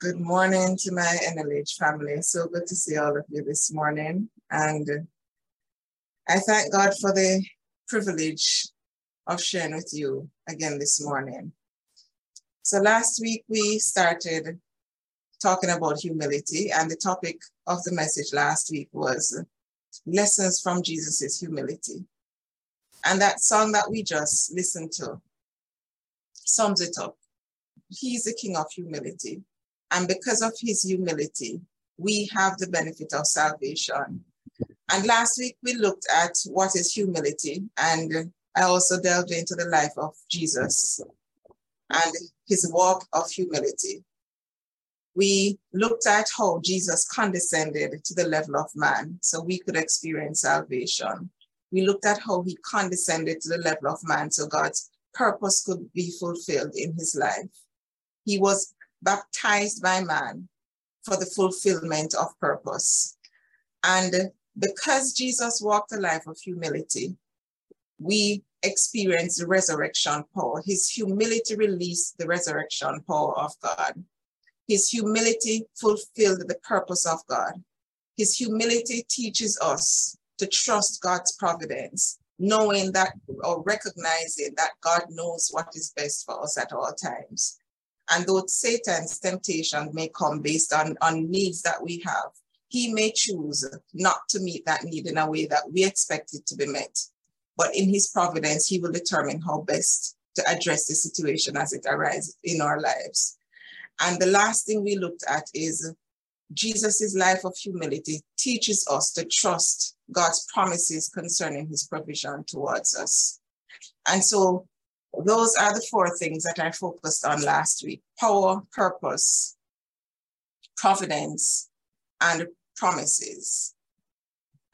Good morning to my NLH family. So good to see all of you this morning. And I thank God for the privilege of sharing with you again this morning. So last week we started talking about humility, and the topic of the message last week was lessons from Jesus' humility. And that song that we just listened to sums it up. He's the king of humility. And because of his humility, we have the benefit of salvation. And last week we looked at what is humility, and I also delved into the life of Jesus and his walk of humility. We looked at how Jesus condescended to the level of man so we could experience salvation. We looked at how he condescended to the level of man so God's purpose could be fulfilled in his life. He was baptized by man for the fulfillment of purpose. And because Jesus walked a life of humility, we experience the resurrection power. His humility released the resurrection power of God. His humility fulfilled the purpose of God. His humility teaches us to trust God's providence, knowing that or recognizing that God knows what is best for us at all times. And though Satan's temptation may come based on, on needs that we have, he may choose not to meet that need in a way that we expect it to be met. But in his providence, he will determine how best to address the situation as it arises in our lives. And the last thing we looked at is Jesus' life of humility teaches us to trust God's promises concerning his provision towards us. And so those are the four things that I focused on last week power, purpose, providence, and promises.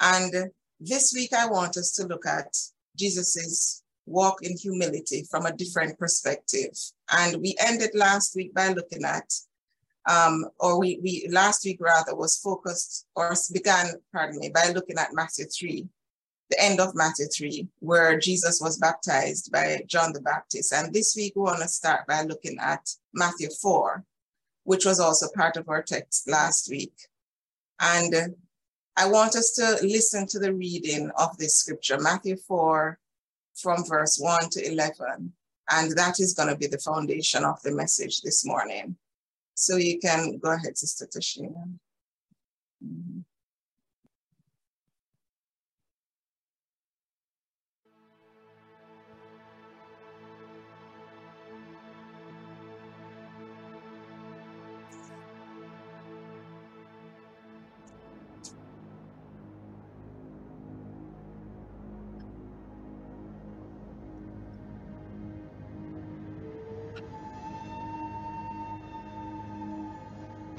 And this week, I want us to look at Jesus's walk in humility from a different perspective. And we ended last week by looking at, um, or we, we last week rather was focused or began, pardon me, by looking at Matthew 3, the end of Matthew 3, where Jesus was baptized by John the Baptist. And this week we want to start by looking at Matthew 4, which was also part of our text last week. And I want us to listen to the reading of this scripture, Matthew 4, from verse 1 to 11. And that is going to be the foundation of the message this morning. So you can go ahead, Sister Tashina. Mm-hmm.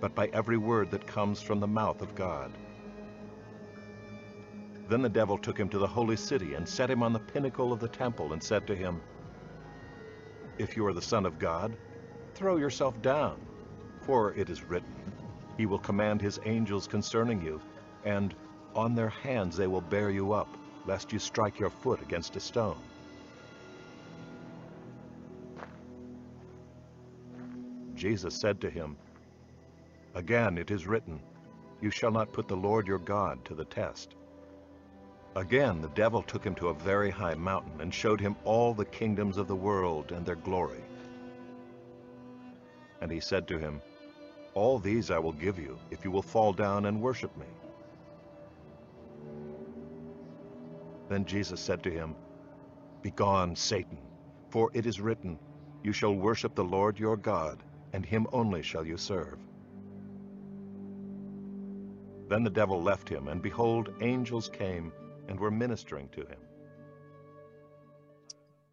but by every word that comes from the mouth of God. Then the devil took him to the holy city and set him on the pinnacle of the temple and said to him, If you are the Son of God, throw yourself down, for it is written, He will command His angels concerning you, and on their hands they will bear you up, lest you strike your foot against a stone. Jesus said to him, Again it is written, You shall not put the Lord your God to the test. Again the devil took him to a very high mountain and showed him all the kingdoms of the world and their glory. And he said to him, All these I will give you if you will fall down and worship me. Then Jesus said to him, Begone, Satan, for it is written, You shall worship the Lord your God, and him only shall you serve. Then the devil left him, and behold, angels came and were ministering to him.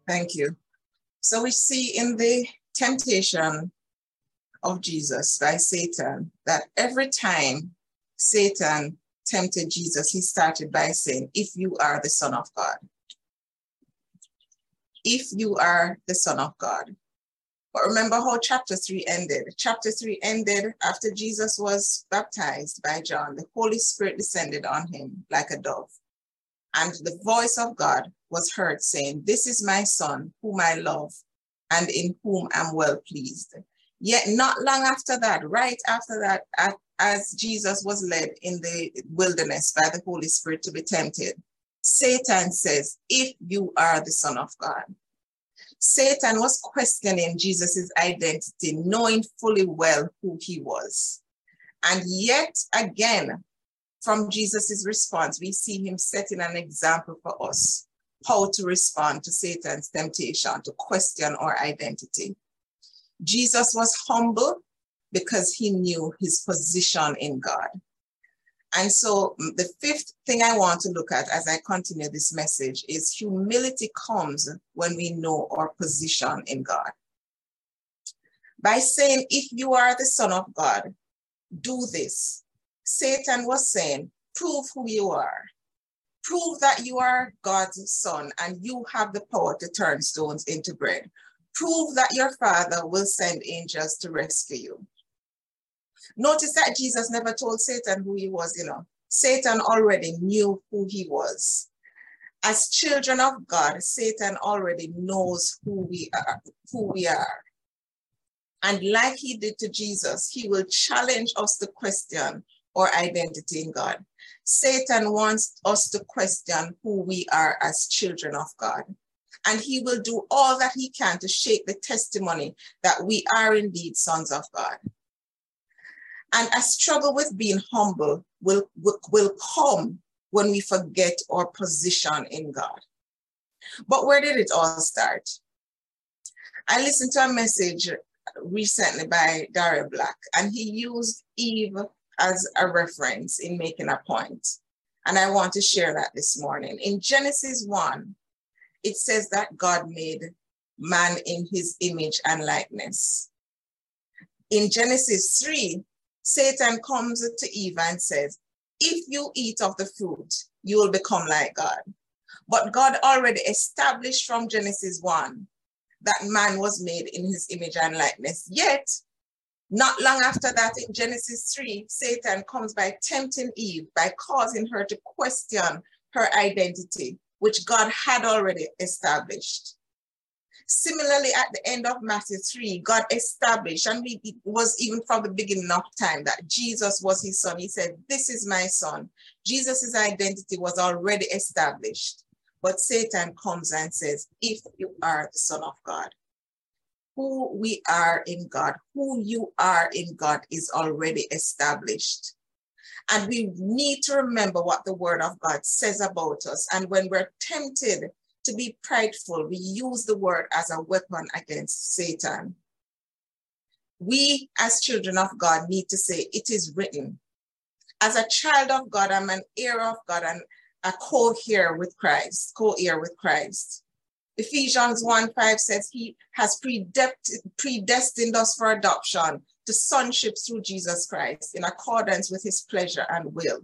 Thank you. So we see in the temptation of Jesus by Satan that every time Satan tempted Jesus, he started by saying, If you are the Son of God. If you are the Son of God. But remember how chapter 3 ended. Chapter 3 ended after Jesus was baptized by John. The Holy Spirit descended on him like a dove. And the voice of God was heard saying, This is my Son, whom I love, and in whom I'm well pleased. Yet, not long after that, right after that, as Jesus was led in the wilderness by the Holy Spirit to be tempted, Satan says, If you are the Son of God. Satan was questioning Jesus' identity, knowing fully well who he was. And yet again, from Jesus' response, we see him setting an example for us how to respond to Satan's temptation to question our identity. Jesus was humble because he knew his position in God. And so, mm, the fifth thing I want to look at as I continue this message is humility comes when we know our position in God. By saying, if you are the Son of God, do this. Satan was saying, prove who you are. Prove that you are God's son and you have the power to turn stones into bread. Prove that your father will send angels to rescue you. Notice that Jesus never told Satan who he was, you know. Satan already knew who he was. As children of God, Satan already knows who we are, who we are. And like he did to Jesus, he will challenge us to question our identity in God. Satan wants us to question who we are as children of God. And he will do all that he can to shake the testimony that we are indeed sons of God. And a struggle with being humble will, will, will come when we forget our position in God. But where did it all start? I listened to a message recently by Daryl Black, and he used Eve as a reference in making a point. And I want to share that this morning. In Genesis 1, it says that God made man in his image and likeness. In Genesis 3, Satan comes to Eve and says, If you eat of the fruit, you will become like God. But God already established from Genesis 1 that man was made in his image and likeness. Yet, not long after that, in Genesis 3, Satan comes by tempting Eve, by causing her to question her identity, which God had already established. Similarly, at the end of Matthew 3, God established, and it was even from the beginning of time that Jesus was his son. He said, This is my son. Jesus' identity was already established. But Satan comes and says, If you are the son of God, who we are in God, who you are in God is already established. And we need to remember what the word of God says about us. And when we're tempted to be prideful, we use the word as a weapon against Satan. We, as children of God, need to say, It is written. As a child of God, I'm an heir of God and a co heir with Christ, co heir with Christ. Ephesians 1 5 says, He has predestined us for adoption to sonship through Jesus Christ in accordance with His pleasure and will.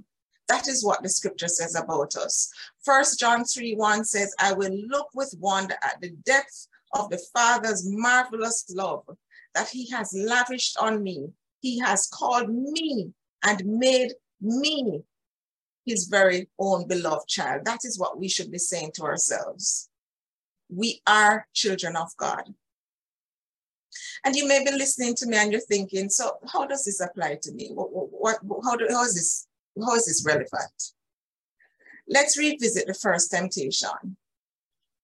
That is what the scripture says about us. First John 3 1 says, I will look with wonder at the depth of the Father's marvelous love that he has lavished on me. He has called me and made me his very own beloved child. That is what we should be saying to ourselves. We are children of God. And you may be listening to me and you're thinking, so how does this apply to me? What, what, how, do, how is this how is this relevant? Let's revisit the first temptation.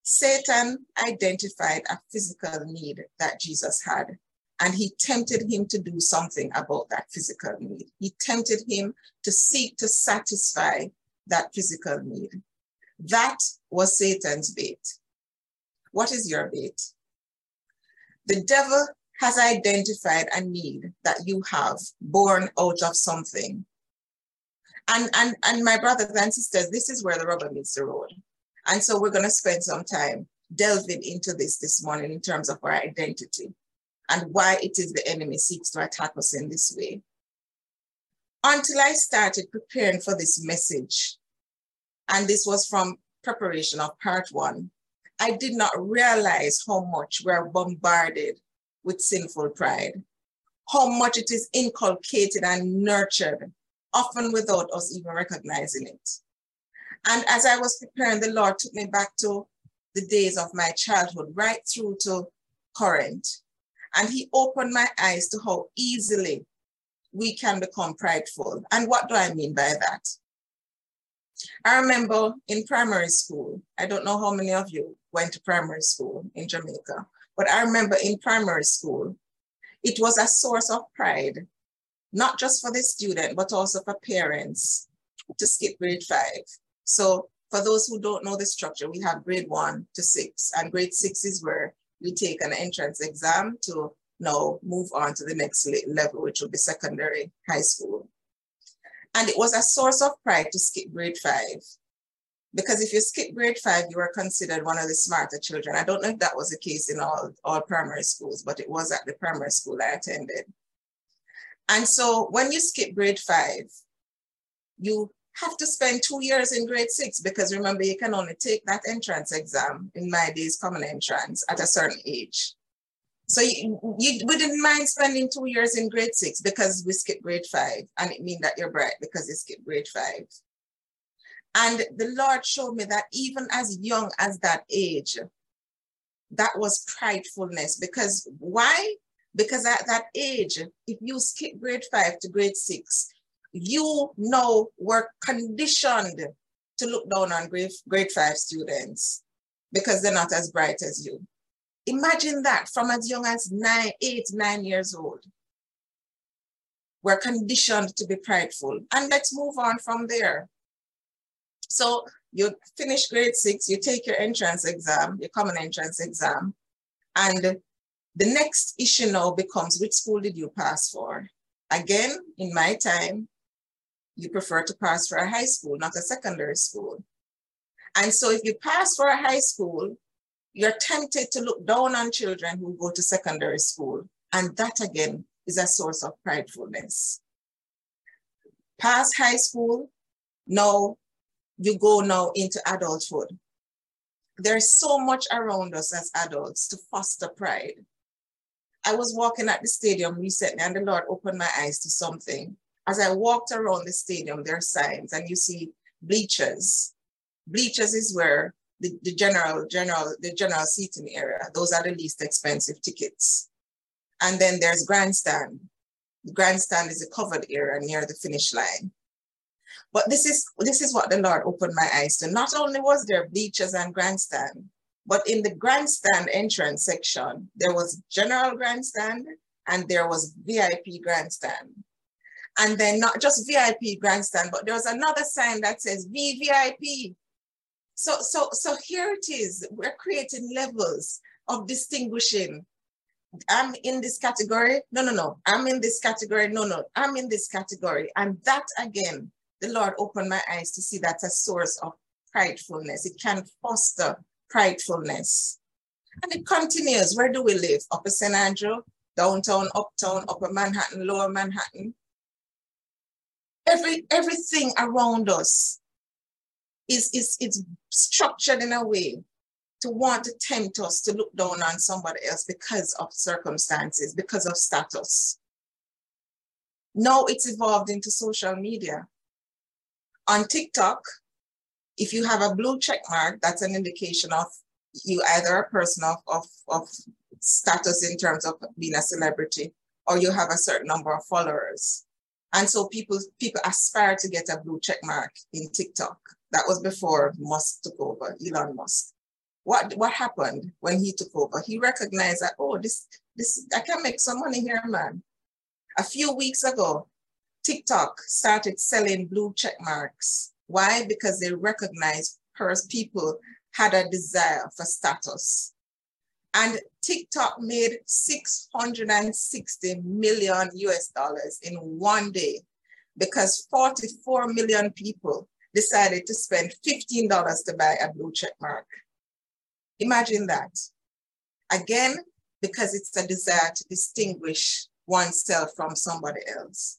Satan identified a physical need that Jesus had, and he tempted him to do something about that physical need. He tempted him to seek to satisfy that physical need. That was Satan's bait. What is your bait? The devil has identified a need that you have born out of something and, and, and my brothers and sisters, this is where the rubber meets the road. And so we're going to spend some time delving into this this morning in terms of our identity and why it is the enemy seeks to attack us in this way. until I started preparing for this message. And this was from preparation of part one. I did not realize how much we're bombarded with sinful pride, how much it is inculcated and nurtured, often without us even recognizing it. And as I was preparing, the Lord took me back to the days of my childhood, right through to current. And He opened my eyes to how easily we can become prideful. And what do I mean by that? I remember in primary school, I don't know how many of you went to primary school in Jamaica, but I remember in primary school, it was a source of pride, not just for the student, but also for parents to skip grade five. So for those who don't know the structure, we have grade one to six, and grade six is where you take an entrance exam to now move on to the next level, which will be secondary high school. And it was a source of pride to skip grade five. Because if you skip grade five, you were considered one of the smarter children. I don't know if that was the case in all, all primary schools, but it was at the primary school I attended. And so when you skip grade five, you have to spend two years in grade six because remember, you can only take that entrance exam in my days, common entrance at a certain age. So you, you we didn't mind spending two years in grade six because we skipped grade five, and it means that you're bright because you skipped grade five. And the Lord showed me that even as young as that age, that was pridefulness. Because why? Because at that age, if you skip grade five to grade six, you know were conditioned to look down on grade, grade five students because they're not as bright as you. Imagine that from as young as nine, eight, nine years old. We're conditioned to be prideful. And let's move on from there. So you finish grade six, you take your entrance exam, your common entrance exam, and the next issue now becomes which school did you pass for? Again, in my time, you prefer to pass for a high school, not a secondary school. And so if you pass for a high school, you're tempted to look down on children who go to secondary school. And that again is a source of pridefulness. Pass high school, now you go now into adulthood. There's so much around us as adults to foster pride. I was walking at the stadium recently and the Lord opened my eyes to something. As I walked around the stadium, there are signs and you see bleachers. Bleachers is where the, the general, general, the general seating area. Those are the least expensive tickets. And then there's grandstand. The grandstand is a covered area near the finish line. But this is this is what the Lord opened my eyes to. Not only was there bleachers and grandstand, but in the grandstand entrance section, there was general grandstand and there was VIP grandstand. And then not just VIP grandstand, but there was another sign that says VVIP, so, so, so here it is. We're creating levels of distinguishing. I'm in this category. No, no, no. I'm in this category. No, no. I'm in this category. And that again, the Lord opened my eyes to see that's a source of pridefulness. It can foster pridefulness. And it continues. Where do we live? Upper St. Andrew, downtown, uptown, upper Manhattan, lower Manhattan. Every, everything around us is, is, is structured in a way to want to tempt us to look down on somebody else because of circumstances, because of status. Now it's evolved into social media. On TikTok, if you have a blue check mark, that's an indication of you either a person of, of, of status in terms of being a celebrity or you have a certain number of followers. And so people people aspire to get a blue check mark in TikTok. That was before Musk took over, Elon Musk. What what happened when he took over? He recognized that, oh, this this I can make some money here, man. A few weeks ago, TikTok started selling blue check marks. Why? Because they recognized people had a desire for status. And TikTok made 660 million US dollars in one day because 44 million people decided to spend $15 to buy a blue check mark. Imagine that. Again, because it's a desire to distinguish oneself from somebody else.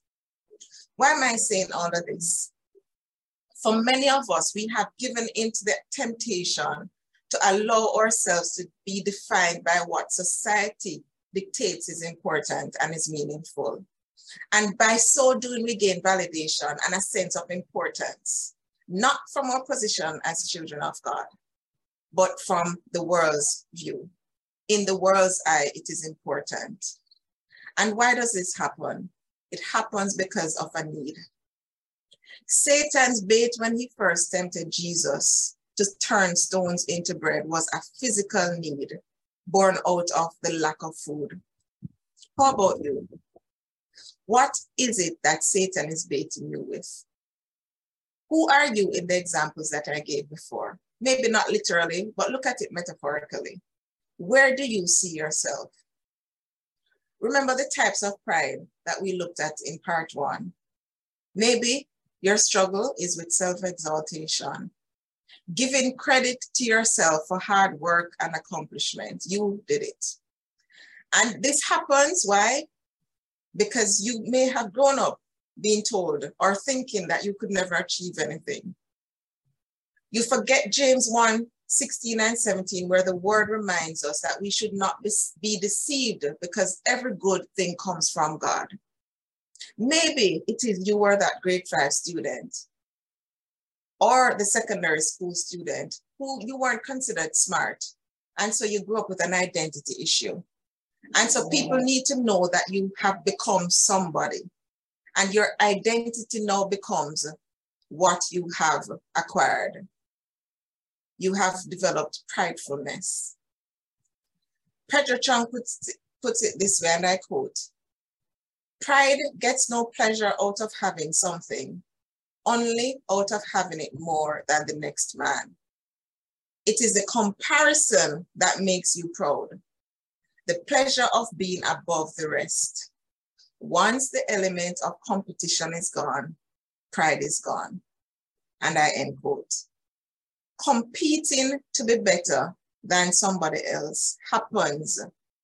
Why am I saying all of this? For many of us, we have given into the temptation to allow ourselves to be defined by what society dictates is important and is meaningful. And by so doing, we gain validation and a sense of importance, not from our position as children of God, but from the world's view. In the world's eye, it is important. And why does this happen? It happens because of a need. Satan's bait when he first tempted Jesus to turn stones into bread was a physical need born out of the lack of food. How about you? What is it that Satan is baiting you with? Who are you in the examples that I gave before? Maybe not literally, but look at it metaphorically. Where do you see yourself? Remember the types of pride that we looked at in part one. Maybe your struggle is with self exaltation, giving credit to yourself for hard work and accomplishment. You did it. And this happens, why? Because you may have grown up being told or thinking that you could never achieve anything. You forget James 1 16 and 17, where the word reminds us that we should not be deceived because every good thing comes from God. Maybe it is you were that grade five student or the secondary school student who you weren't considered smart. And so you grew up with an identity issue. And so people need to know that you have become somebody and your identity now becomes what you have acquired you have developed pridefulness. Pedro Chung puts, puts it this way, and I quote, Pride gets no pleasure out of having something, only out of having it more than the next man. It is the comparison that makes you proud, the pleasure of being above the rest. Once the element of competition is gone, pride is gone. And I end quote competing to be better than somebody else happens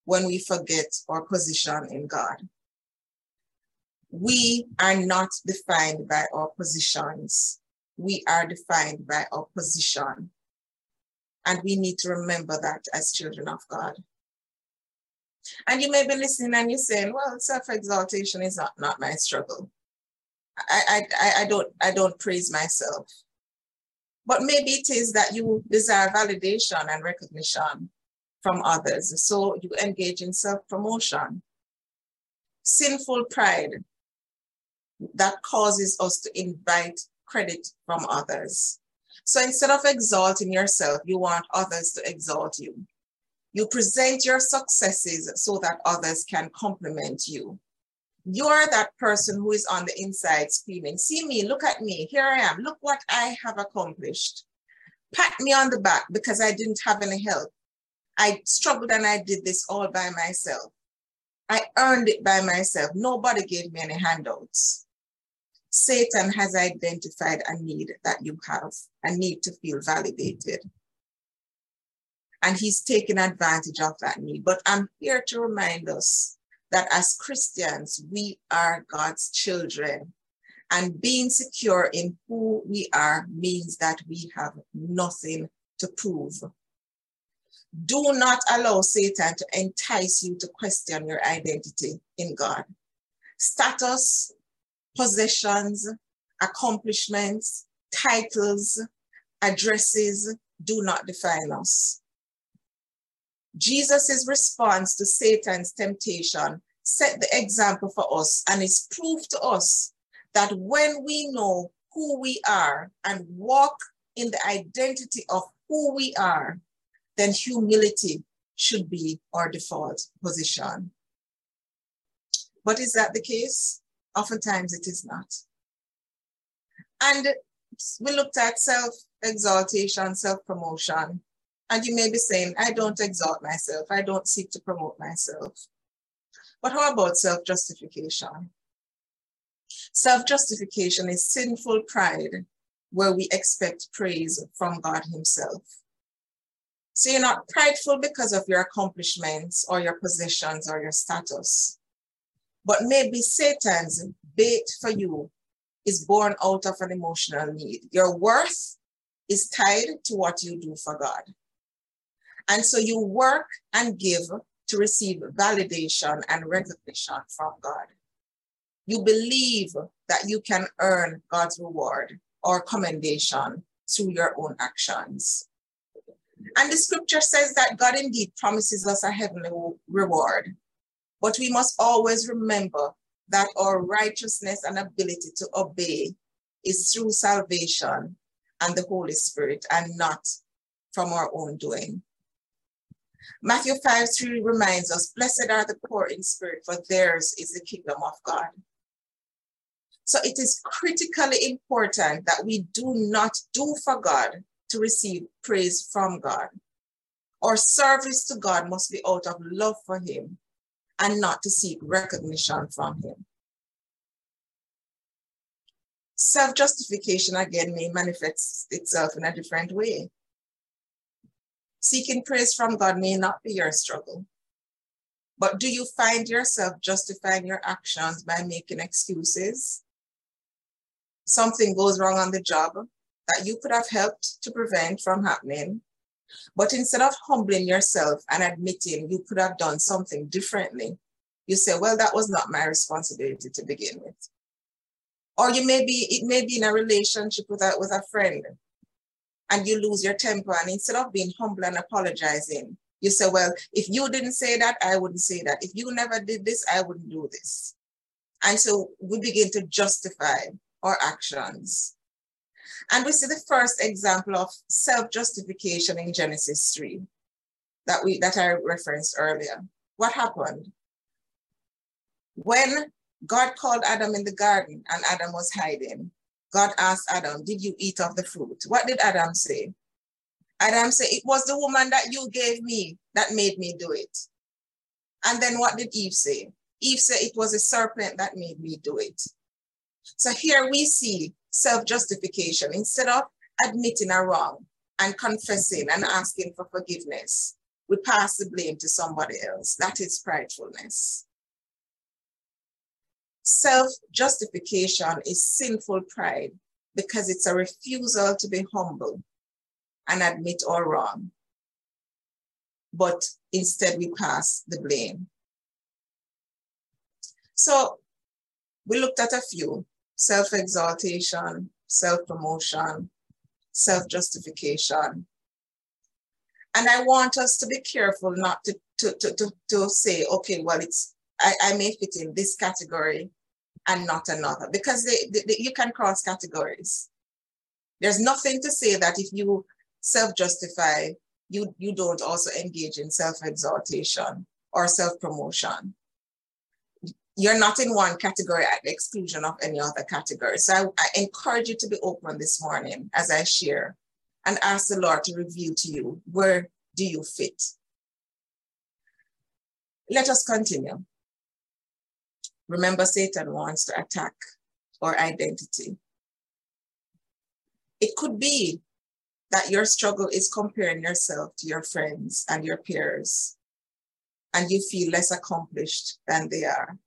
when we forget our position in God. We are not defined by our positions. We are defined by our position. And we need to remember that as children of God. And you may be listening and you're saying, well, self-exaltation is not, not my struggle. I, I, I, don't, I don't praise myself. But maybe it is that you desire validation and recognition from others. So you engage in self promotion. Sinful pride that causes us to invite credit from others. So instead of exalting yourself, you want others to exalt you. You present your successes so that others can compliment you. You're that person who is on the inside screaming, see me, look at me, here I am, look what I have accomplished. Pat me on the back because I didn't have any help. I struggled and I did this all by myself. I earned it by myself. Nobody gave me any handouts. Satan has identified a need that you have, a need to feel validated. And he's taken advantage of that need. But I'm here to remind us that as Christians, we are God's children. And being secure in who we are means that we have nothing to prove. Do not allow Satan to entice you to question your identity in God. Status, possessions, accomplishments, titles, addresses do not define us. Jesus' response to Satan's temptation set the example for us and is proof to us that when we know who we are and walk in the identity of who we are, then humility should be our default position. But is that the case? Oftentimes it is not. And we looked at self exaltation, self promotion. And you may be saying, I don't exalt myself. I don't seek to promote myself. But how about self justification? Self justification is sinful pride where we expect praise from God Himself. So you're not prideful because of your accomplishments or your positions or your status, but maybe Satan's bait for you is born out of an emotional need. Your worth is tied to what you do for God. And so you work and give to receive validation and recognition from God. You believe that you can earn God's reward or commendation through your own actions. And the scripture says that God indeed promises us a heavenly reward. But we must always remember that our righteousness and ability to obey is through salvation and the Holy Spirit and not from our own doing. Matthew 5 3 reminds us, Blessed are the poor in spirit, for theirs is the kingdom of God. So it is critically important that we do not do for God to receive praise from God. Our service to God must be out of love for Him and not to seek recognition from Him. Self justification again may manifest itself in a different way. Seeking praise from God may not be your struggle. But do you find yourself justifying your actions by making excuses? Something goes wrong on the job that you could have helped to prevent from happening. But instead of humbling yourself and admitting you could have done something differently, you say, well, that was not my responsibility to begin with. Or you may be, it may be in a relationship with a, with a friend and you lose your temper. And instead of being humble and apologizing, you say, well, if you didn't say that, I wouldn't say that. If you never did this, I wouldn't do this. And so we begin to justify our actions. And we see the first example of self-justification in Genesis 3 that we that I referenced earlier. What happened? When God called Adam in the garden and Adam was hiding, God asked Adam, Did you eat of the fruit? What did Adam say? Adam said, It was the woman that you gave me that made me do it. And then what did Eve say? Eve said, It was a serpent that made me do it. So here we see self justification. Instead of admitting a wrong and confessing and asking for forgiveness, we pass the blame to somebody else. That is pridefulness. Self justification is sinful pride because it's a refusal to be humble and admit our wrong. But instead, we pass the blame. So we looked at a few self exaltation, self promotion, self justification. And I want us to be careful not to, to, to, to, to say, okay, well, it's I, I may fit in this category and not another because they, they, they, you can cross categories. There's nothing to say that if you self-justify, you, you don't also engage in self-exaltation or self-promotion. You're not in one category at the exclusion of any other category. So I, I encourage you to be open this morning as I share and ask the Lord to reveal to you where do you fit. Let us continue. Remember, Satan wants to attack our identity. It could be that your struggle is comparing yourself to your friends and your peers, and you feel less accomplished than they are.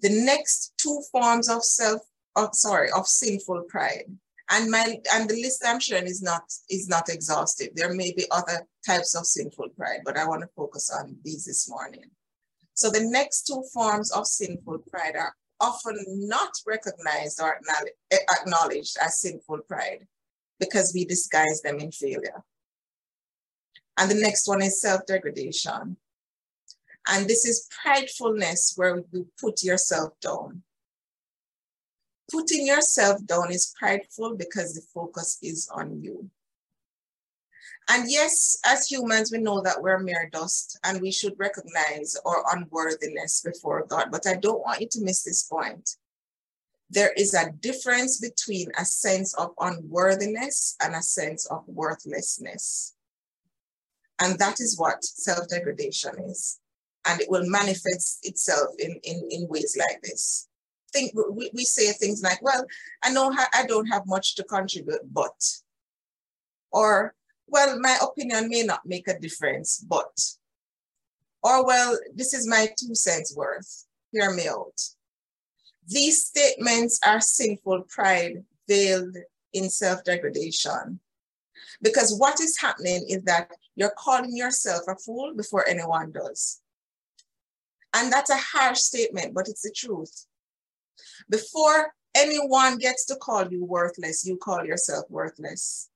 The next two forms of self, of, sorry, of sinful pride, and my and the list I'm sharing is not is not exhaustive. There may be other types of sinful pride, but I want to focus on these this morning. So the next two forms of sinful pride are often not recognized or acknowledged as sinful pride because we disguise them in failure. And the next one is self-degradation. And this is pridefulness where you put yourself down. Putting yourself down is prideful because the focus is on you. And yes, as humans, we know that we're mere dust and we should recognize our unworthiness before God. But I don't want you to miss this point. There is a difference between a sense of unworthiness and a sense of worthlessness. And that is what self degradation is. And it will manifest itself in, in, in ways like this. Think we, we say things like, well, I know I don't have much to contribute, but, or well, my opinion may not make a difference, but, or well, this is my two cents worth, hear me out. These statements are sinful pride veiled in self degradation. Because what is happening is that you're calling yourself a fool before anyone does. And that's a harsh statement, but it's the truth. Before anyone gets to call you worthless, you call yourself worthless.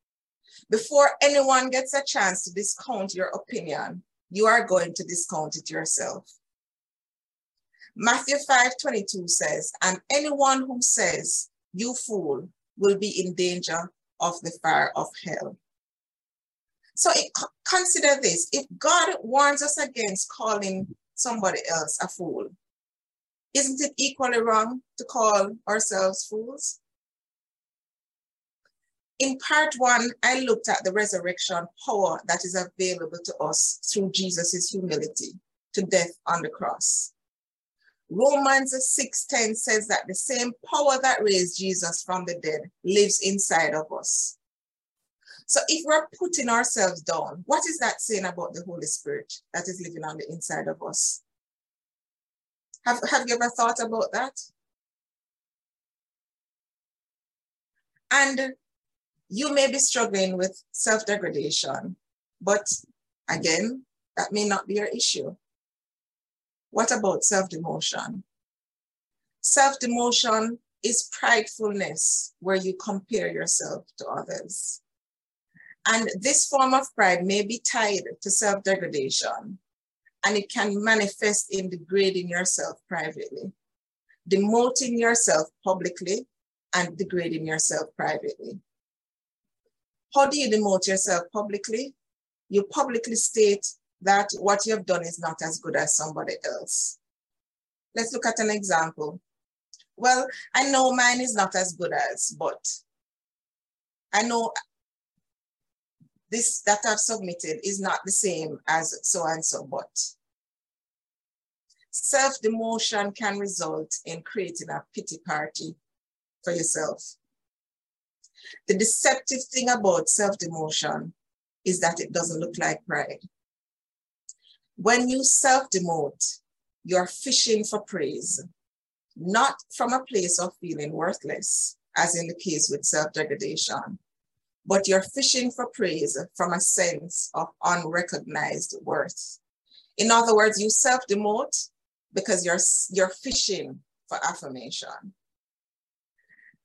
Before anyone gets a chance to discount your opinion, you are going to discount it yourself. Matthew 5 22 says, And anyone who says, You fool, will be in danger of the fire of hell. So it, consider this if God warns us against calling somebody else a fool, isn't it equally wrong to call ourselves fools? In part one, I looked at the resurrection power that is available to us through Jesus' humility to death on the cross. Romans 6:10 says that the same power that raised Jesus from the dead lives inside of us. So if we're putting ourselves down, what is that saying about the Holy Spirit that is living on the inside of us? Have, have you ever thought about that? And you may be struggling with self-degradation, but again, that may not be your issue. What about self-demotion? Self-demotion is pridefulness where you compare yourself to others. And this form of pride may be tied to self-degradation and it can manifest in degrading yourself privately, demoting yourself publicly and degrading yourself privately. How do you demote yourself publicly? You publicly state that what you have done is not as good as somebody else. Let's look at an example. Well, I know mine is not as good as, but I know this that I've submitted is not the same as so and so, but self-demotion can result in creating a pity party for yourself. The deceptive thing about self-demotion is that it doesn't look like pride. When you self-demote, you're fishing for praise, not from a place of feeling worthless, as in the case with self-degradation, but you're fishing for praise from a sense of unrecognized worth. In other words, you self-demote because you're, you're fishing for affirmation.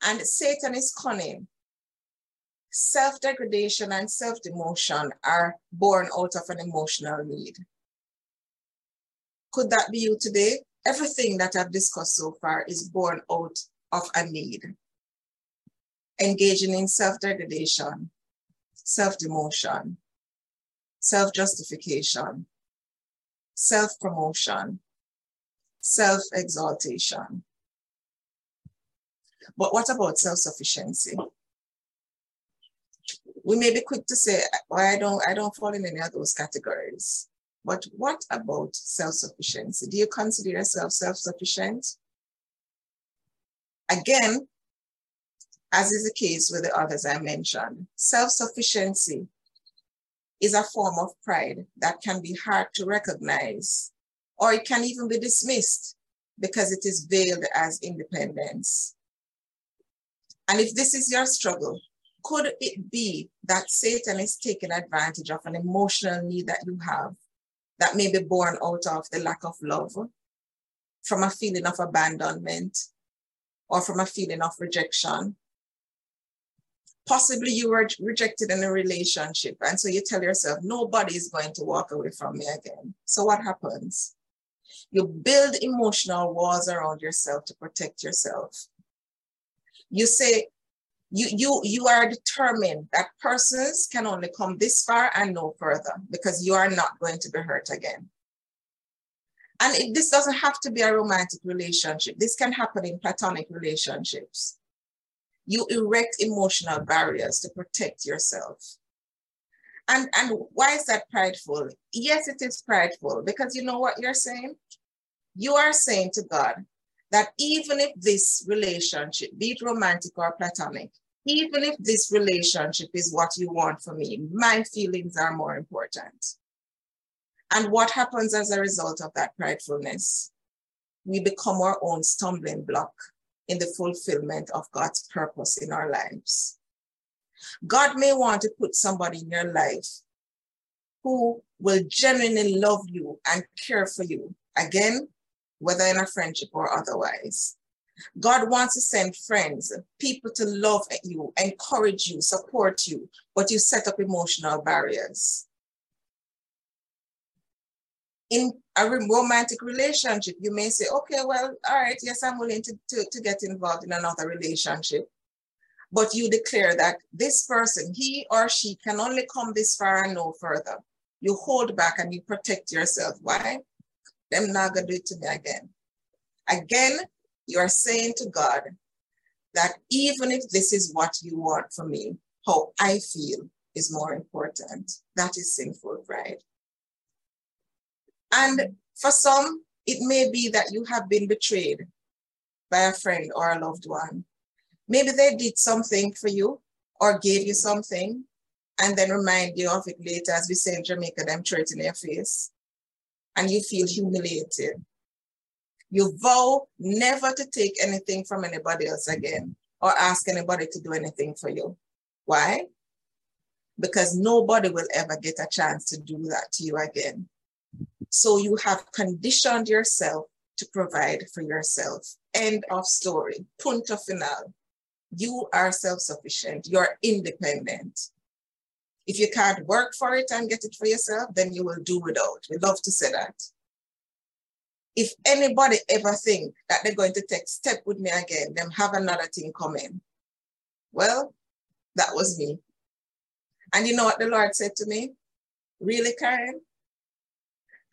And Satan is cunning. Self-degradation and self-demotion are born out of an emotional need. Could that be you today? Everything that I've discussed so far is born out of a need. Engaging in self-degradation, self-demotion, self-justification, self-promotion, self-exaltation. But what about self-sufficiency? We may be quick to say, well, I don't, I don't fall in any of those categories. But what about self-sufficiency? Do you consider yourself self-sufficient? Again, as is the case with the others I mentioned, self-sufficiency is a form of pride that can be hard to recognize, or it can even be dismissed because it is veiled as independence. And if this is your struggle, could it be that Satan is taking advantage of an emotional need that you have that may be born out of the lack of love, from a feeling of abandonment, or from a feeling of rejection. Possibly you were rejected in a relationship, and so you tell yourself, nobody is going to walk away from me again. So what happens? You build emotional walls around yourself to protect yourself. You say, you you you are determined that persons can only come this far and no further because you are not going to be hurt again and it, this doesn't have to be a romantic relationship this can happen in platonic relationships you erect emotional barriers to protect yourself and and why is that prideful yes it is prideful because you know what you're saying you are saying to god that even if this relationship, be it romantic or platonic, even if this relationship is what you want for me, my feelings are more important. And what happens as a result of that pridefulness? we become our own stumbling block in the fulfillment of God's purpose in our lives. God may want to put somebody in your life who will genuinely love you and care for you. Again, whether in a friendship or otherwise. God wants to send friends, people to love you, encourage you, support you, but you set up emotional barriers. In a romantic relationship, you may say, okay, well, all right, yes, I'm willing to, to, to get involved in another relationship. But you declare that this person, he or she, can only come this far and no further. You hold back and you protect yourself. Why? Them not gonna do it to me again. Again, you are saying to God that even if this is what you want from me, how I feel is more important. That is sinful pride. And for some, it may be that you have been betrayed by a friend or a loved one. Maybe they did something for you or gave you something and then remind you of it later, as we say in Jamaica, them threat in your face, and you feel humiliated. You vow never to take anything from anybody else again or ask anybody to do anything for you. Why? Because nobody will ever get a chance to do that to you again. So you have conditioned yourself to provide for yourself. End of story. Punto final. You are self sufficient, you're independent. If you can't work for it and get it for yourself, then you will do without. We love to say that if anybody ever think that they're going to take step with me again, them have another thing coming. Well, that was me. And you know what the Lord said to me? Really, Karen?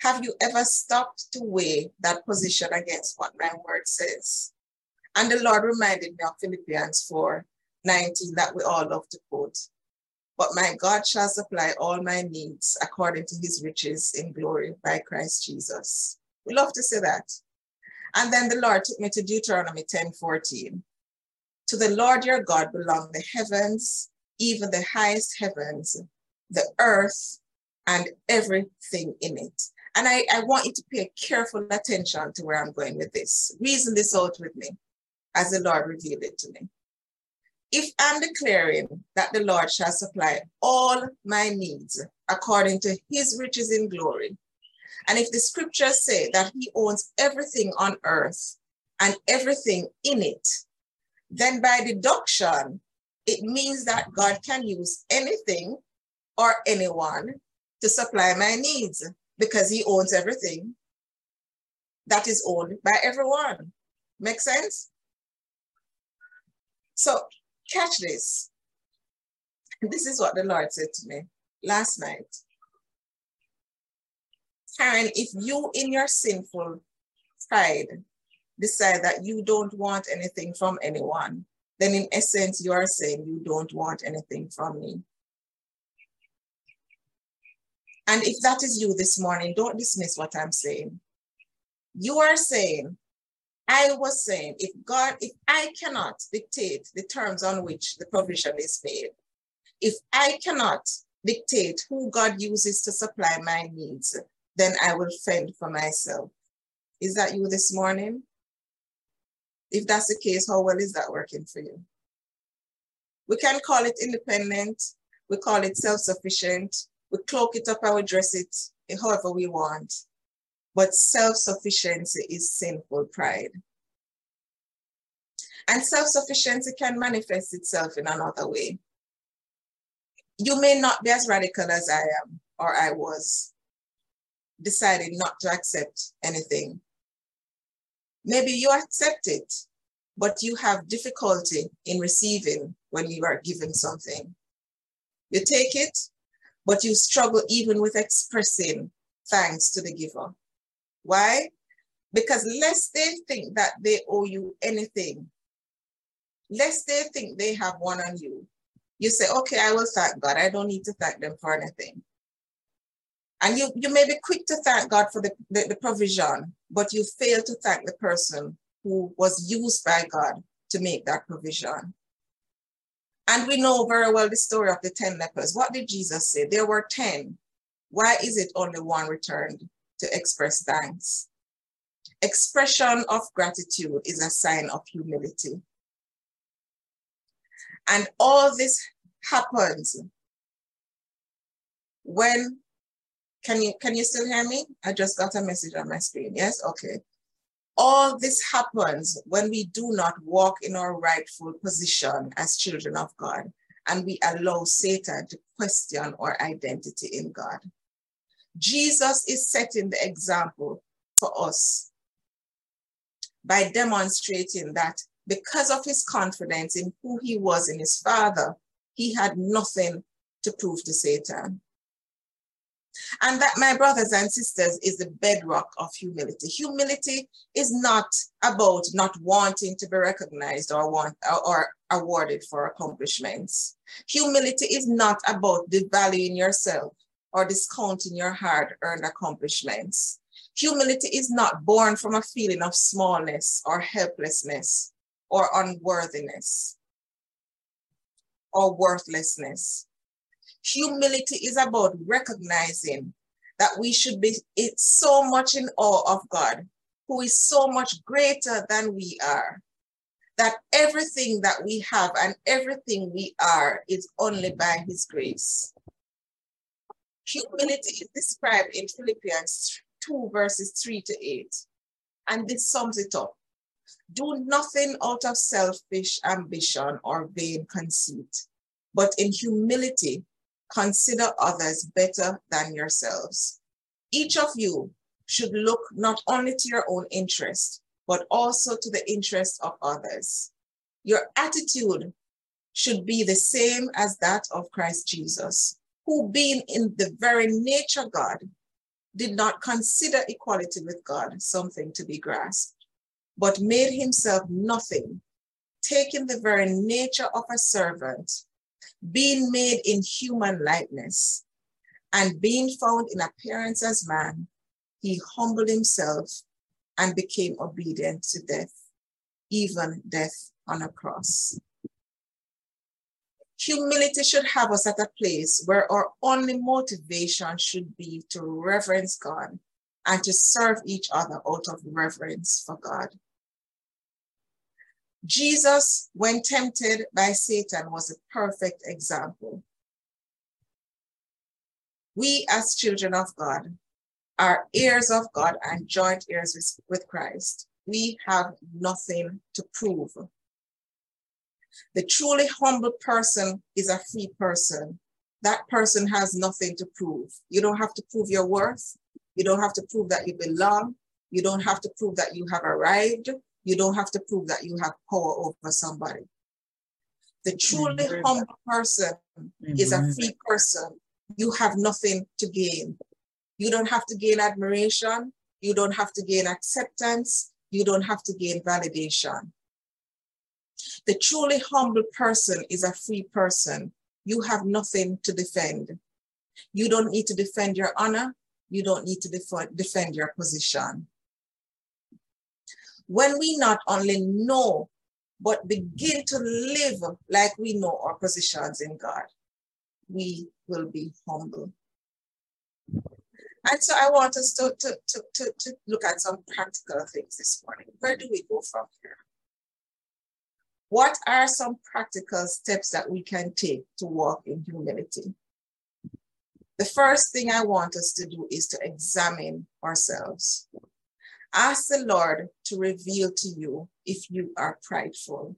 Have you ever stopped to weigh that position against what my word says? And the Lord reminded me of Philippians 4 19 that we all love to quote. But my God shall supply all my needs according to his riches in glory by Christ Jesus. We love to say that. And then the Lord took me to Deuteronomy 10 14. To the Lord your God belong the heavens, even the highest heavens, the earth, and everything in it. And I, I want you to pay careful attention to where I'm going with this. Reason this out with me as the Lord revealed it to me. If I'm declaring that the Lord shall supply all my needs according to his riches in glory and if the scriptures say that he owns everything on earth and everything in it, then by deduction, it means that God can use anything or anyone to supply my needs because he owns everything that is owned by everyone. Make sense? So catch this. This is what the Lord said to me last night. Karen, if you in your sinful pride decide that you don't want anything from anyone, then in essence, you are saying you don't want anything from me. And if that is you this morning, don't dismiss what I'm saying. You are saying, I was saying, if God, if I cannot dictate the terms on which the provision is made, if I cannot dictate who God uses to supply my needs, then I will fend for myself. Is that you this morning? If that's the case, how well is that working for you? We can call it independent, we call it self sufficient, we cloak it up and we dress it however we want. But self sufficiency is sinful pride. And self sufficiency can manifest itself in another way. You may not be as radical as I am or I was, decided not to accept anything. Maybe you accept it, but you have difficulty in receiving when you are given something. You take it, but you struggle even with expressing thanks to the giver. Why? Because lest they think that they owe you anything, lest they think they have one on you, you say, okay, I will thank God. I don't need to thank them for anything. And you, you may be quick to thank God for the, the, the provision, but you fail to thank the person who was used by God to make that provision. And we know very well the story of the 10 lepers. What did Jesus say? There were 10. Why is it only one returned to express thanks? Expression of gratitude is a sign of humility. And all this happens when can you can you still hear me? I just got a message on my screen. Yes, okay. All this happens when we do not walk in our rightful position as children of God and we allow Satan to question our identity in God. Jesus is setting the example for us by demonstrating that because of his confidence in who he was in his father, he had nothing to prove to Satan. And that, my brothers and sisters, is the bedrock of humility. Humility is not about not wanting to be recognized or want or awarded for accomplishments. Humility is not about devaluing yourself or discounting your hard-earned accomplishments. Humility is not born from a feeling of smallness or helplessness or unworthiness or worthlessness. Humility is about recognizing that we should be it's so much in awe of God, who is so much greater than we are, that everything that we have and everything we are is only by his grace. Humility is described in Philippians 2, verses 3 to 8. And this sums it up. Do nothing out of selfish ambition or vain conceit, but in humility consider others better than yourselves. Each of you should look not only to your own interest, but also to the interest of others. Your attitude should be the same as that of Christ Jesus, who, being in the very nature God, did not consider equality with God something to be grasped, but made himself nothing, taking the very nature of a servant being made in human likeness, and being found in appearance as man, he humbled himself and became obedient to death, even death on a cross. Humility should have us at a place where our only motivation should be to reverence God and to serve each other out of reverence for God. Jesus, when tempted by Satan, was a perfect example. We, as children of God, are heirs of God and joint heirs with, Christ. We have nothing to prove. The truly humble person is a free person. That person has nothing to prove. You don't have to prove your worth. You don't have to prove that you belong. You don't have to prove that you have arrived. You don't have to prove that you have power over somebody. The truly mm-hmm. humble person mm-hmm. is a free person. You have nothing to gain. You don't have to gain admiration. You don't have to gain acceptance. You don't have to gain validation. The truly humble person is a free person. You have nothing to defend. You don't need to defend your honor. You don't need to def- defend your position when we not only know, but begin to live like we know our positions in God, we will be humble. And so I want us to, to, to, to, to look at some practical things this morning. Where do we go from here? What are some practical steps that we can take to walk in humility? The first thing I want us to do is to examine ourselves. Ask the Lord to reveal to you if you are prideful.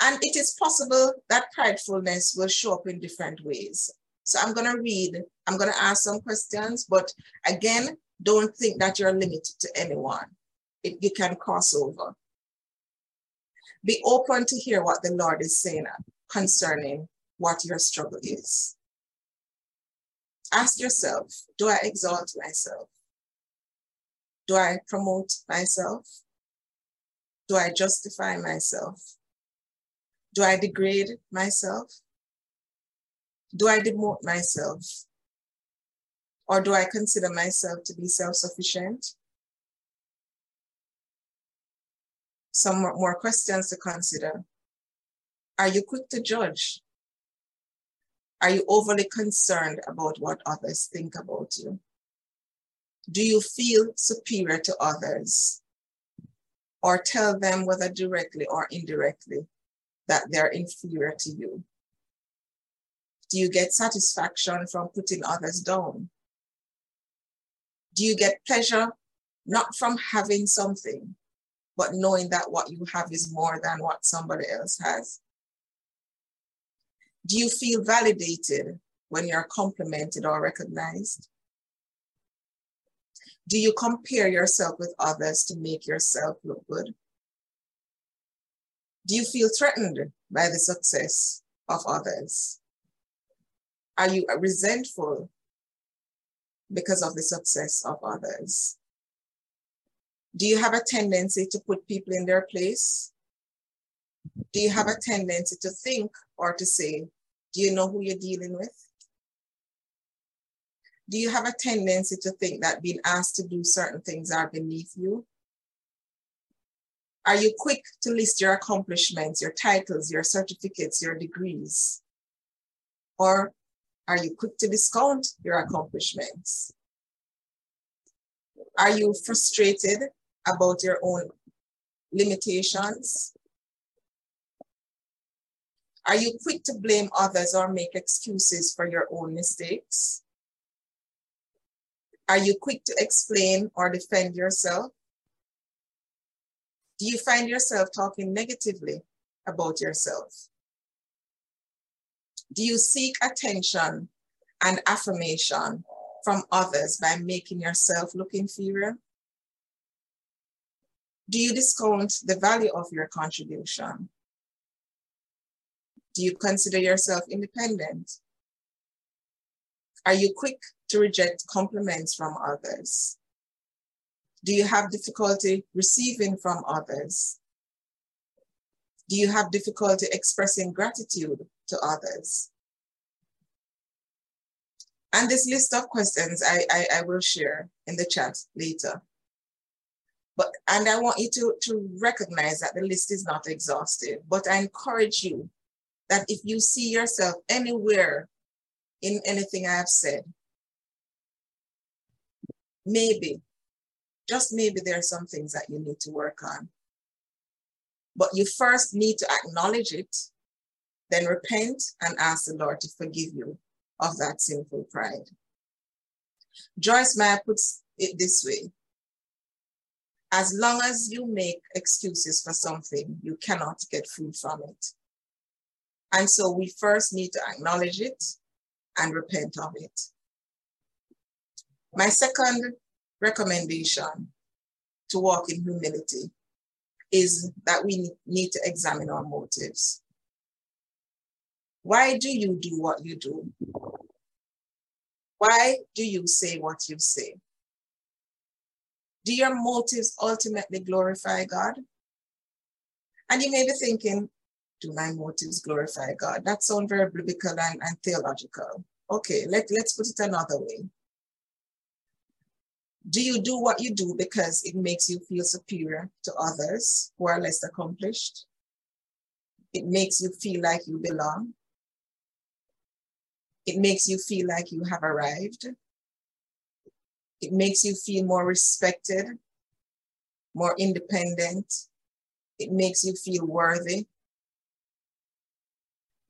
And it is possible that pridefulness will show up in different ways. So I'm going to read, I'm going to ask some questions, but again, don't think that you're limited to anyone. It, you can cross over. Be open to hear what the Lord is saying concerning what your struggle is. Ask yourself, do I exalt myself? Do I promote myself? Do I justify myself? Do I degrade myself? Do I demote myself? Or do I consider myself to be self sufficient? Some more questions to consider. Are you quick to judge? Are you overly concerned about what others think about you? Do you feel superior to others? Or tell them, whether directly or indirectly, that they're inferior to you? Do you get satisfaction from putting others down? Do you get pleasure not from having something, but knowing that what you have is more than what somebody else has? Do you feel validated when you're complimented or recognized? Do you compare yourself with others to make yourself look good? Do you feel threatened by the success of others? Are you resentful because of the success of others? Do you have a tendency to put people in their place? Do you have a tendency to think or to say, do you know who you're dealing with? Do you have a tendency to think that being asked to do certain things are beneath you? Are you quick to list your accomplishments, your titles, your certificates, your degrees? Or are you quick to discount your accomplishments? Are you frustrated about your own limitations? Are you quick to blame others or make excuses for your own mistakes? Are you quick to explain or defend yourself? Do you find yourself talking negatively about yourself? Do you seek attention and affirmation from others by making yourself look inferior? Do you discount the value of your contribution? Do you consider yourself independent? Are you quick to reject compliments from others? Do you have difficulty receiving from others? Do you have difficulty expressing gratitude to others? And this list of questions I, I, I will share in the chat later. But and I want you to, to recognize that the list is not exhaustive, but I encourage you that if you see yourself anywhere in anything I have said, maybe, just maybe there are some things that you need to work on. But you first need to acknowledge it, then repent and ask the Lord to forgive you of that sinful pride. Joyce Meyer puts it this way as long as you make excuses for something, you cannot get free from it. And so we first need to acknowledge it and repent of it. My second recommendation to walk in humility is that we need to examine our motives. Why do you do what you do? Why do you say what you say? Do your motives ultimately glorify God? And you may be thinking, do my motives glorify God? That sounds very biblical and, and theological. Okay, let, let's put it another way. Do you do what you do because it makes you feel superior to others who are less accomplished? It makes you feel like you belong. It makes you feel like you have arrived. It makes you feel more respected, more independent. It makes you feel worthy.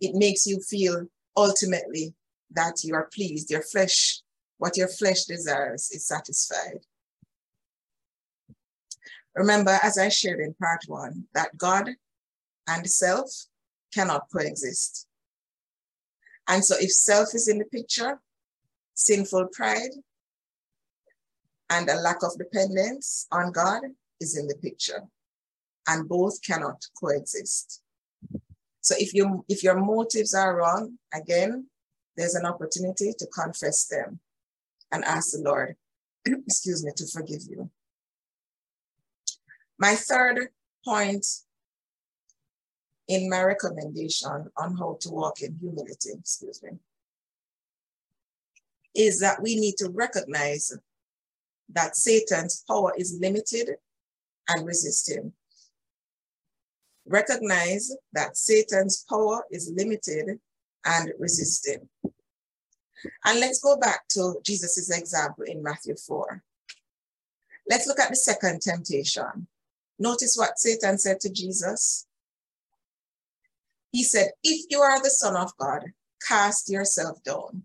It makes you feel ultimately that you are pleased, your flesh, what your flesh desires is satisfied. Remember, as I shared in part one, that God and self cannot coexist. And so if self is in the picture, sinful pride and a lack of dependence on God is in the picture. And both cannot coexist. So if you if your motives are wrong, again, there's an opportunity to confess them and ask the Lord, excuse me, to forgive you. My third point in my recommendation on how to walk in humility, excuse me, is that we need to recognize that Satan's power is limited and resist him. Recognize that Satan's power is limited and resist him. And let's go back to Jesus' example in Matthew 4. Let's look at the second temptation. Notice what Satan said to Jesus. He said, If you are the Son of God, cast yourself down.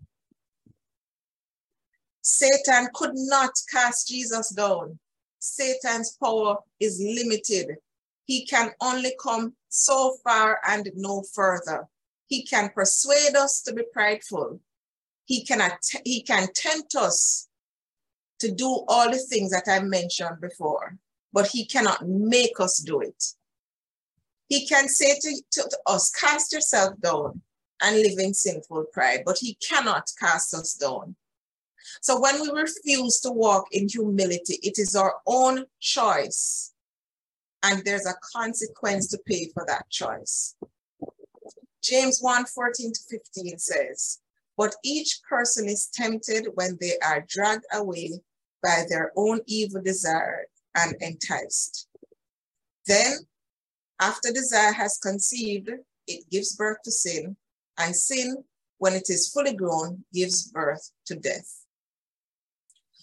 Satan could not cast Jesus down. Satan's power is limited. He can only come so far and no further. He can persuade us to be prideful. He can, he can tempt us to do all the things that I mentioned before, but he cannot make us do it. He can say to, to, to us, cast yourself down and live in sinful pride, but he cannot cast us down. So when we refuse to walk in humility, it is our own choice. And there's a consequence to pay for that choice. James 1 14 to 15 says, But each person is tempted when they are dragged away by their own evil desire and enticed. Then, after desire has conceived, it gives birth to sin, and sin, when it is fully grown, gives birth to death.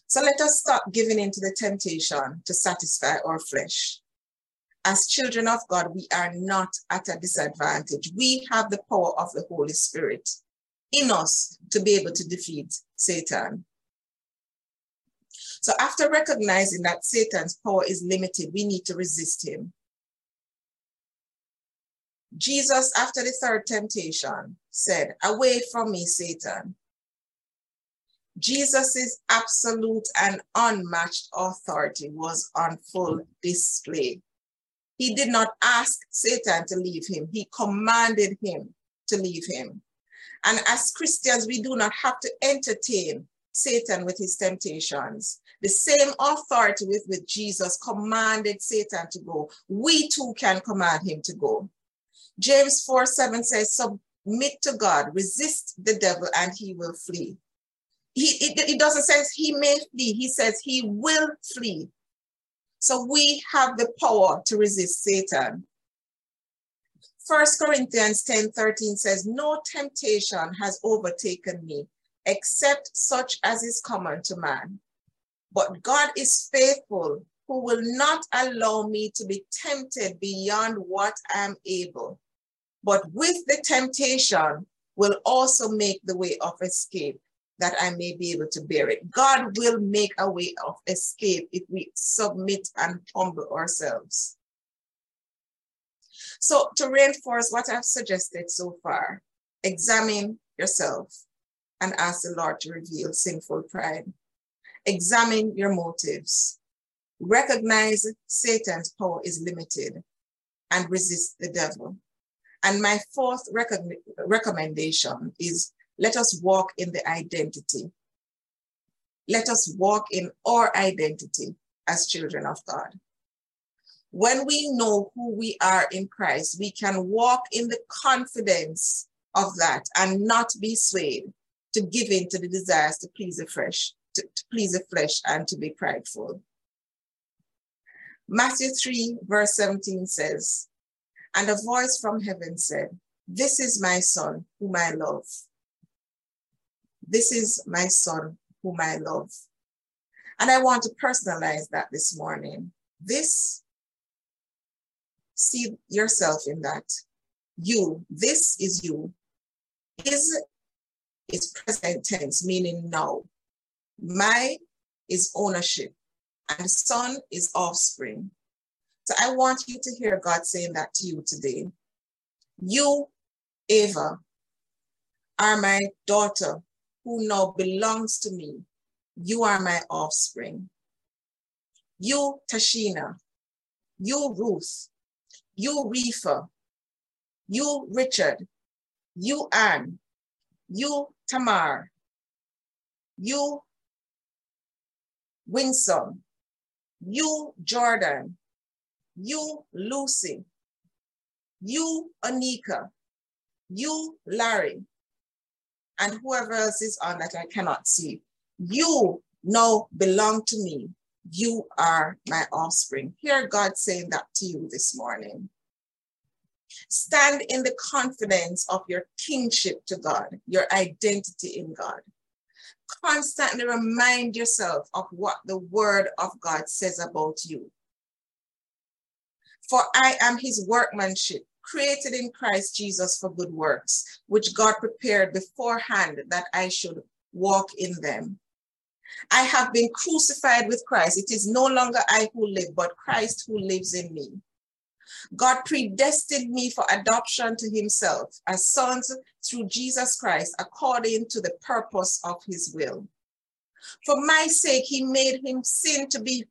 So let us stop giving in to the temptation to satisfy our flesh. As children of God, we are not at a disadvantage. We have the power of the Holy Spirit in us to be able to defeat Satan. So after recognizing that Satan's power is limited, we need to resist him. Jesus, after the third temptation, said, Away from me, Satan. Jesus' absolute and unmatched authority was on full display. He did not ask Satan to leave him, he commanded him to leave him. And as Christians, we do not have to entertain Satan with his temptations. The same authority with which Jesus commanded Satan to go, we too can command him to go. James 4 7 says, Submit to God, resist the devil, and he will flee. He, it, it doesn't say he may flee, he says he will flee. So we have the power to resist Satan. First Corinthians 10 13 says, No temptation has overtaken me except such as is common to man. But God is faithful, who will not allow me to be tempted beyond what I'm able, but with the temptation will also make the way of escape that I may be able to bear it. God will make a way of escape if we submit and humble ourselves. So, to reinforce what I've suggested so far, examine yourself and ask the Lord to reveal sinful pride. Examine your motives. Recognize Satan's power is limited and resist the devil. And my fourth recommendation is let us walk in the identity. Let us walk in our identity as children of God. When we know who we are in Christ, we can walk in the confidence of that and not be swayed to give in to the desires to please the flesh, to, to please the flesh and to be prideful. Matthew 3, verse 17 says, And a voice from heaven said, This is my son, whom I love. This is my son whom I love. And I want to personalize that this morning. This, see yourself in that. You, this is you. Is is present tense, meaning now. My is ownership, and son is offspring. So I want you to hear God saying that to you today. You, Ava, are my daughter who now belongs to me. You are my offspring. You, Tashina. You, Ruth. You, Reefa. You, Richard. You, Anne. You, Tamar. You, Winsome. You, Jordan. You, Lucy. You, Anika. You, Larry and whoever else is on that I cannot see. You now belong to me. You are my offspring. Hear God saying that to you this morning. Stand in the confidence of your kingship to God, your identity in God. constantly remind yourself of what the word of God says about you. For I am his workmanship, created in Christ Jesus for good works, which God prepared beforehand that I should walk in them. I have been crucified with Christ. It is no longer I who live, but Christ who lives in me. God predestined me for adoption to himself as sons through Jesus Christ according to the purpose of his will. For my sake, he made him sin to be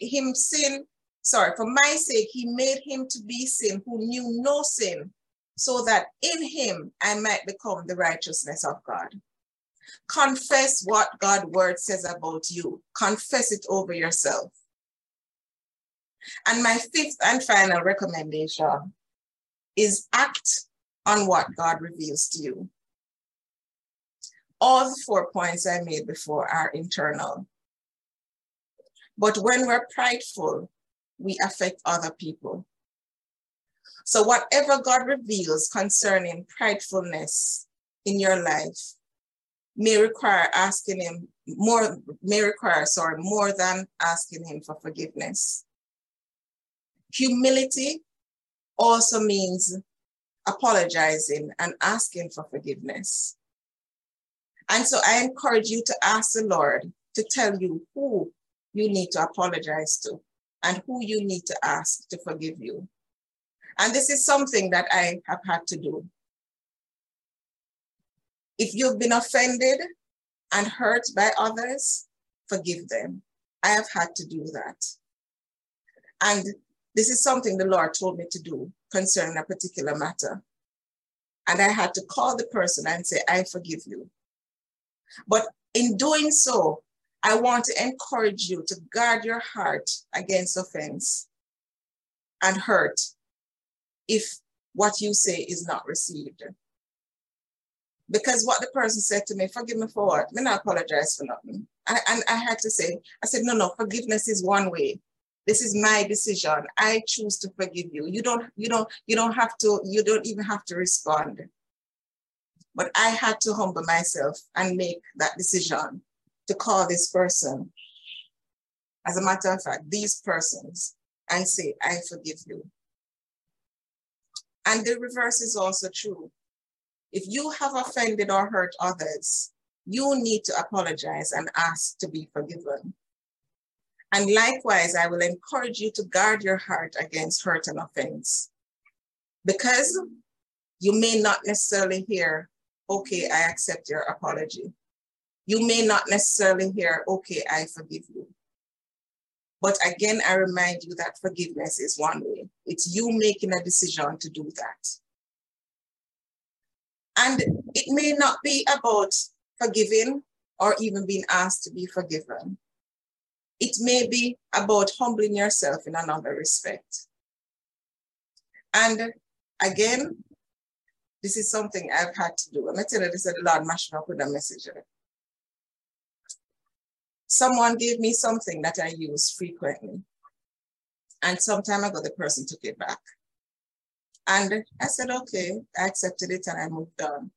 him sin, sorry, for my sake, he made him to be sin who knew no sin, so that in him I might become the righteousness of God. Confess what God's word says about you. Confess it over yourself. And my fifth and final recommendation is act on what God reveals to you. All the four points I made before are internal. But when we're prideful, we affect other people. So, whatever God reveals concerning pridefulness in your life may require asking Him more, may require, sorry, more than asking Him for forgiveness. Humility also means apologizing and asking for forgiveness. And so I encourage you to ask the Lord to tell you who you need to apologize to and who you need to ask to forgive you. And this is something that I have had to do. If you've been offended and hurt by others, forgive them. I have had to do that. And this is something the Lord told me to do concerning a particular matter. And I had to call the person and say, I forgive you. But in doing so, I want to encourage you to guard your heart against offense and hurt if what you say is not received. Because what the person said to me, forgive me for what? I not apologize for nothing. I, and I had to say, I said, no, no, forgiveness is one way. This is my decision. I choose to forgive you. You don't, you don't, you don't have to, you don't even have to respond. But I had to humble myself and make that decision to call this person. As a matter of fact, these persons and say, I forgive you. And the reverse is also true. If you have offended or hurt others, you need to apologize and ask to be forgiven. And likewise, I will encourage you to guard your heart against hurt and offense. Because you may not necessarily hear, okay, I accept your apology. You may not necessarily hear, okay, I forgive you. But again, I remind you that forgiveness is one way. It's you making a decision to do that. And it may not be about forgiving or even being asked to be forgiven. It may be about humbling yourself in another respect. And again, this is something I've had to do. I'm tell you, this is the Lord mashed up with a message. Someone gave me something that I use frequently. And some time ago, the person took it back. And I said, okay, I accepted it and I moved on.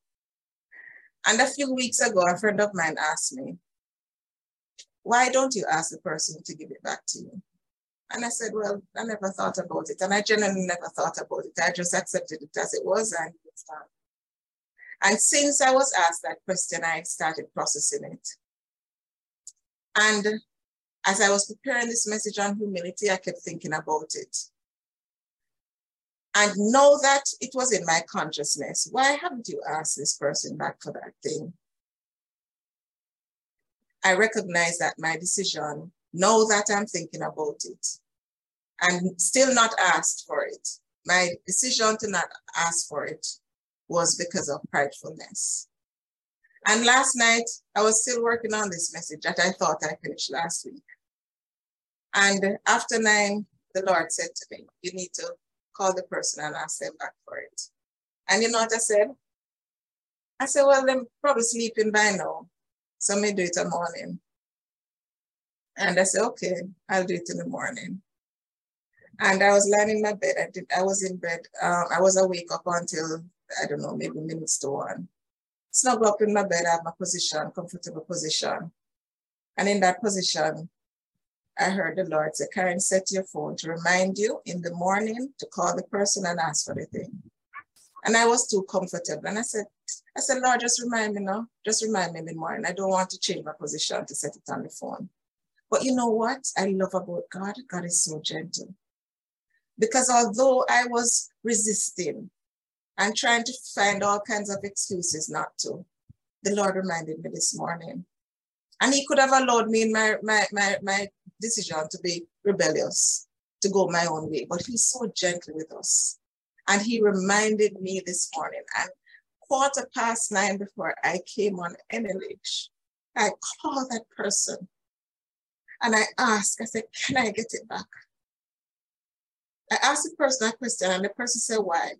And a few weeks ago, a friend of mine asked me, why don't you ask the person to give it back to you? And I said, well, I never thought about it. And I genuinely never thought about it. I just accepted it as it was and it's done. And since I was asked that question, I started processing it. And as I was preparing this message on humility, I kept thinking about it. And know that it was in my consciousness. Why haven't you asked this person back for that thing? I recognize that my decision, know that I'm thinking about it, and still not asked for it. My decision to not ask for it was because of pridefulness. And last night, I was still working on this message that I thought I finished last week. And after nine, the Lord said to me, You need to call the person and ask them back for it. And you know what I said? I said, Well, they're probably sleeping by now. So me do it in the morning. And I said, okay, I'll do it in the morning. And I was lying in my bed. I did. I was in bed. Um, I was awake up until I don't know, maybe minutes to one. snuggle up in my bed, I have my position, comfortable position. And in that position, I heard the Lord say, Karen, set your phone to remind you in the morning to call the person and ask for the thing. And I was too comfortable. And I said, I said, Lord, just remind me now. Just remind me in the morning. I don't want to change my position to set it on the phone. But you know what I love about God? God is so gentle. Because although I was resisting and trying to find all kinds of excuses not to, the Lord reminded me this morning. And he could have allowed me in my, my, my, my decision to be rebellious, to go my own way, but he's so gentle with us. And he reminded me this morning, and quarter past nine before I came on NLH, I called that person and I asked, I said, can I get it back? I asked the person that question and the person said, why?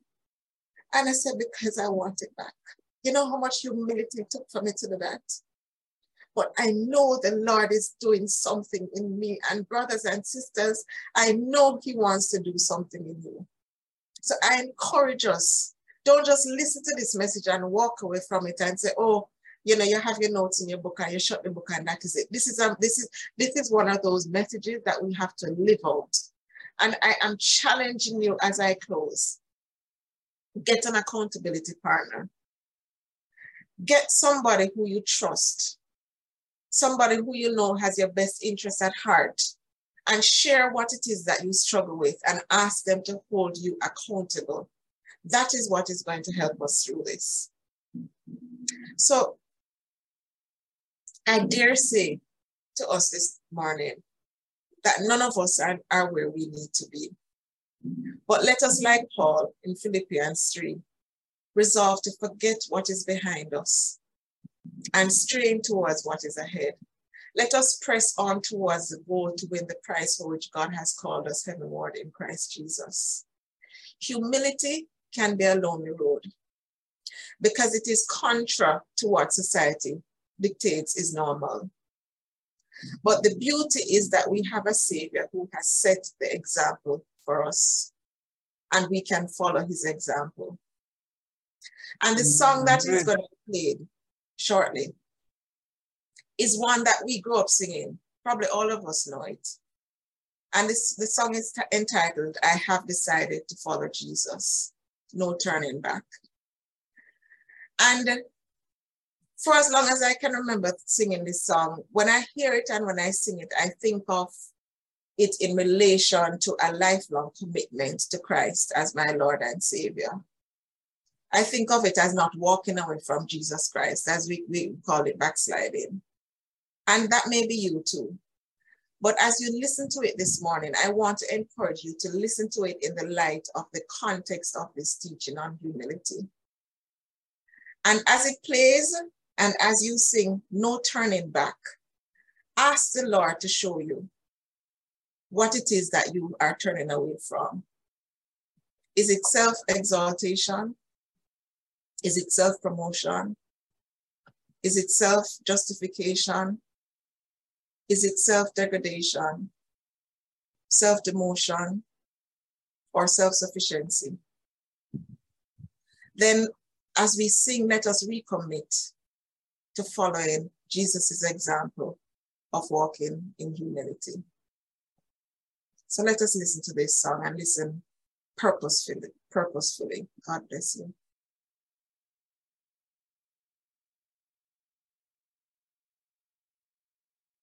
And I said, because I want it back. You know how much humility it took for me to do that? But I know the Lord is doing something in me. And brothers and sisters, I know He wants to do something in you. So I encourage us don't just listen to this message and walk away from it and say, oh, you know, you have your notes in your book and you shut the book and that is it. This is a, this is this is one of those messages that we have to live out. And I am challenging you as I close. Get an accountability partner. Get somebody who you trust, somebody who you know has your best interest at heart, and share what it is that you struggle with and ask them to hold you accountable. That is what is going to help us through this. So I dare say to us this morning that none of us are, are where we need to be. But let us, like Paul in Philippians 3, resolve to forget what is behind us and strain towards what is ahead. Let us press on towards the goal to win the prize for which God has called us heavenward in Christ Jesus. Humility can be a lonely road because it is contra to what society dictates is normal. But the beauty is that we have a Savior who has set the example for us, and we can follow his example. And the song that is going to be played shortly is one that we grew up singing. Probably all of us know it. And this, the song is entitled, I Have Decided to Follow Jesus. No Turning Back. And for as long as I can remember singing this song, when I hear it and when I sing it, I think of it in relation to a lifelong commitment to Christ as my Lord and Savior. I think of it as not walking away from Jesus Christ, as we, we call it backsliding. And that may be you too. But as you listen to it this morning, I want to encourage you to listen to it in the light of the context of this teaching on humility. And as it plays, and as you sing, no turning back, ask the Lord to show you what it is that you are turning away from. Is it self exaltation? Is it self promotion? Is it self justification? Is it self degradation, self demotion, or self sufficiency? Then, as we sing, let us recommit to following Jesus' example of walking in humility. So let us listen to this song and listen purposefully. Purposefully. God bless you.